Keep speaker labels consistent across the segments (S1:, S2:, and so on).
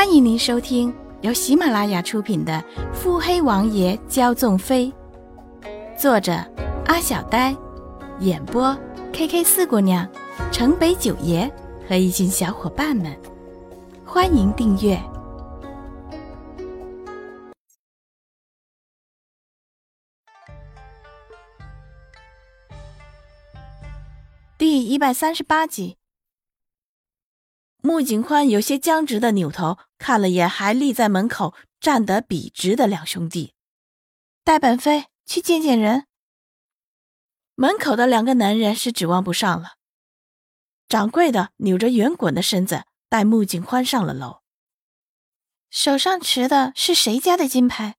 S1: 欢迎您收听由喜马拉雅出品的《腹黑王爷骄纵妃》，作者阿小呆，演播 K K 四姑娘、城北九爷和一群小伙伴们。欢迎订阅第一百三十八集。穆景欢有些僵直的扭头看了眼还立在门口站得笔直的两兄弟，带本妃去见见人。门口的两个男人是指望不上了。掌柜的扭着圆滚的身子带穆景欢上了楼。手上持的是谁家的金牌？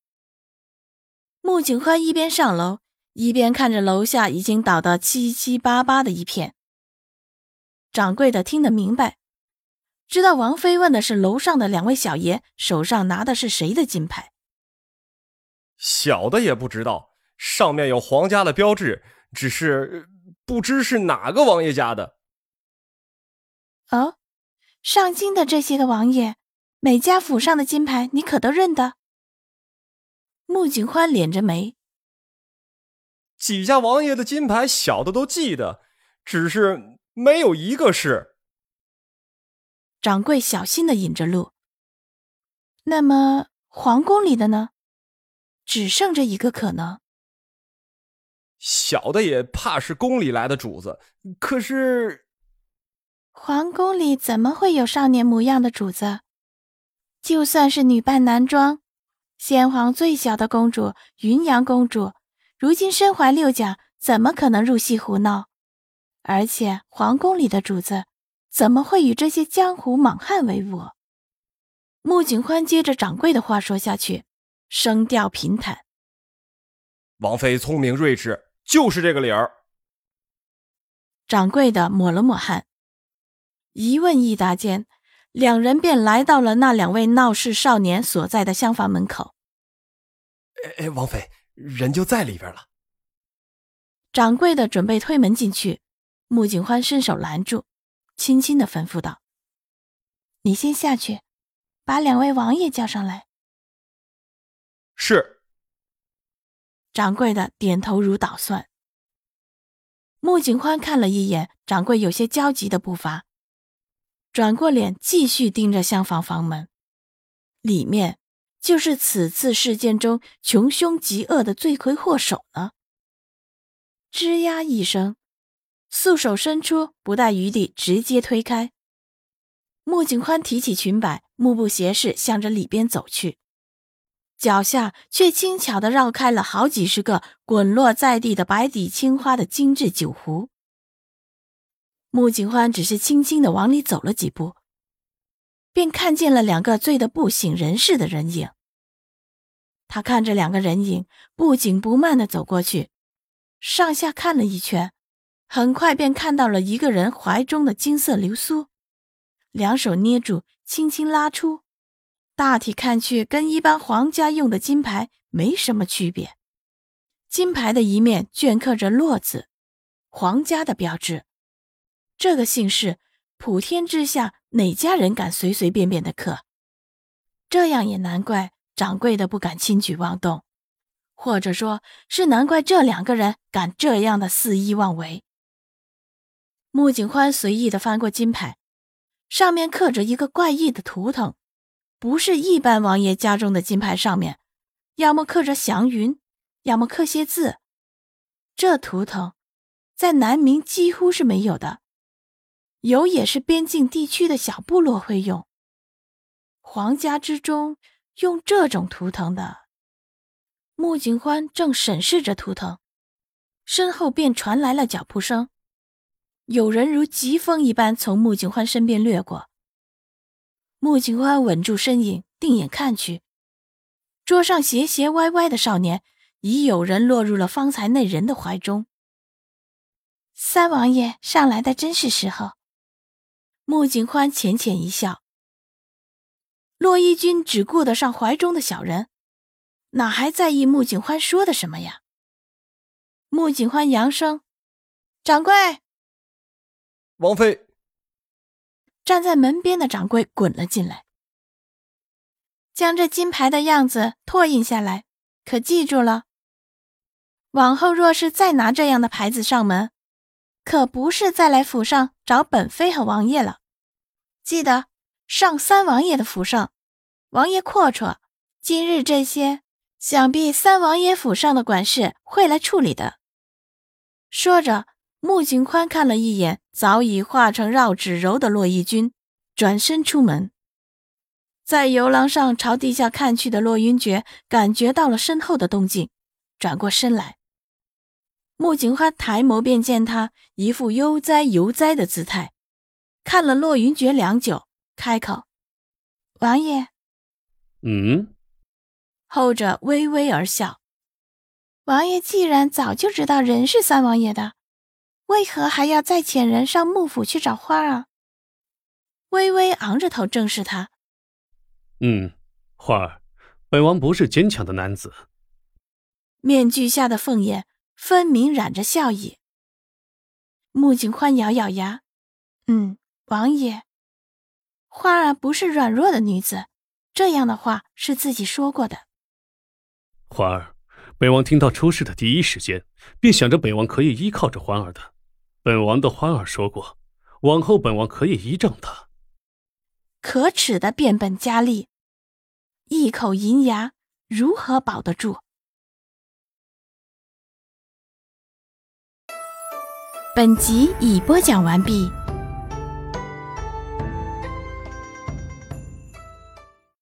S1: 穆景欢一边上楼，一边看着楼下已经倒得七七八八的一片。掌柜的听得明白。知道王妃问的是楼上的两位小爷手上拿的是谁的金牌，
S2: 小的也不知道，上面有皇家的标志，只是不知是哪个王爷家的。
S1: 哦，上京的这些个王爷，每家府上的金牌你可都认得？穆景欢敛着眉，
S2: 几家王爷的金牌，小的都记得，只是没有一个是。
S1: 掌柜小心的引着路。那么皇宫里的呢？只剩这一个可能。
S2: 小的也怕是宫里来的主子，可是
S1: 皇宫里怎么会有少年模样的主子？就算是女扮男装，先皇最小的公主云阳公主，如今身怀六甲，怎么可能入戏胡闹？而且皇宫里的主子。怎么会与这些江湖莽汉为伍？穆景欢接着掌柜的话说下去，声调平坦：“
S2: 王妃聪明睿智，就是这个理儿。”
S1: 掌柜的抹了抹汗，一问一答间，两人便来到了那两位闹事少年所在的厢房门口。
S2: 哎哎，王妃，人就在里边了。
S1: 掌柜的准备推门进去，穆景欢伸手拦住。轻轻的吩咐道：“你先下去，把两位王爷叫上来。”
S2: 是。
S1: 掌柜的点头如捣蒜。穆景欢看了一眼掌柜有些焦急的步伐，转过脸继续盯着厢房房门，里面就是此次事件中穷凶极恶的罪魁祸首了。吱呀一声。素手伸出，不带余地，直接推开。穆景欢提起裙摆，目不斜视，向着里边走去，脚下却轻巧地绕开了好几十个滚落在地的白底青花的精致酒壶。穆景欢只是轻轻地往里走了几步，便看见了两个醉得不省人事的人影。他看着两个人影，不紧不慢地走过去，上下看了一圈。很快便看到了一个人怀中的金色流苏，两手捏住，轻轻拉出，大体看去跟一般皇家用的金牌没什么区别。金牌的一面镌刻着“洛”字，皇家的标志。这个姓氏，普天之下哪家人敢随随便便的刻？这样也难怪掌柜的不敢轻举妄动，或者说是难怪这两个人敢这样的肆意妄为。穆景欢随意的翻过金牌，上面刻着一个怪异的图腾，不是一般王爷家中的金牌上面，要么刻着祥云，要么刻些字。这图腾在南明几乎是没有的，有也是边境地区的小部落会用。皇家之中用这种图腾的，穆景欢正审视着图腾，身后便传来了脚步声。有人如疾风一般从穆景欢身边掠过，穆景欢稳住身影，定眼看去，桌上斜斜歪歪的少年已有人落入了方才那人的怀中。三王爷上来的真是时候。穆景欢浅浅一笑。洛一君只顾得上怀中的小人，哪还在意穆景欢说的什么呀？穆景欢扬声：“掌柜。”
S2: 王妃，
S1: 站在门边的掌柜滚了进来。将这金牌的样子拓印下来。可记住了，往后若是再拿这样的牌子上门，可不是再来府上找本妃和王爷了。记得上三王爷的府上，王爷阔绰，今日这些想必三王爷府上的管事会来处理的。说着，穆景宽看了一眼早已化成绕指柔的洛义军，转身出门。在游廊上朝地下看去的骆云珏感觉到了身后的动静，转过身来。穆景欢抬眸便见他一副悠哉游哉的姿态，看了骆云珏良久，开口：“王爷。”“
S3: 嗯。”
S1: 后者微微而笑：“王爷既然早就知道人是三王爷的，为何还要再遣人上幕府去找花儿？”微微昂着头正视他。
S3: 嗯，花儿，本王不是坚强的男子。
S1: 面具下的凤眼分明染着笑意。穆景欢咬咬牙，嗯，王爷，花儿不是软弱的女子，这样的话是自己说过的。
S3: 花儿，本王听到出事的第一时间，便想着本王可以依靠着欢儿的。本王的欢儿说过，往后本王可以依仗他。
S1: 可耻的变本加厉。一口银牙如何保得住？本集已播讲完毕。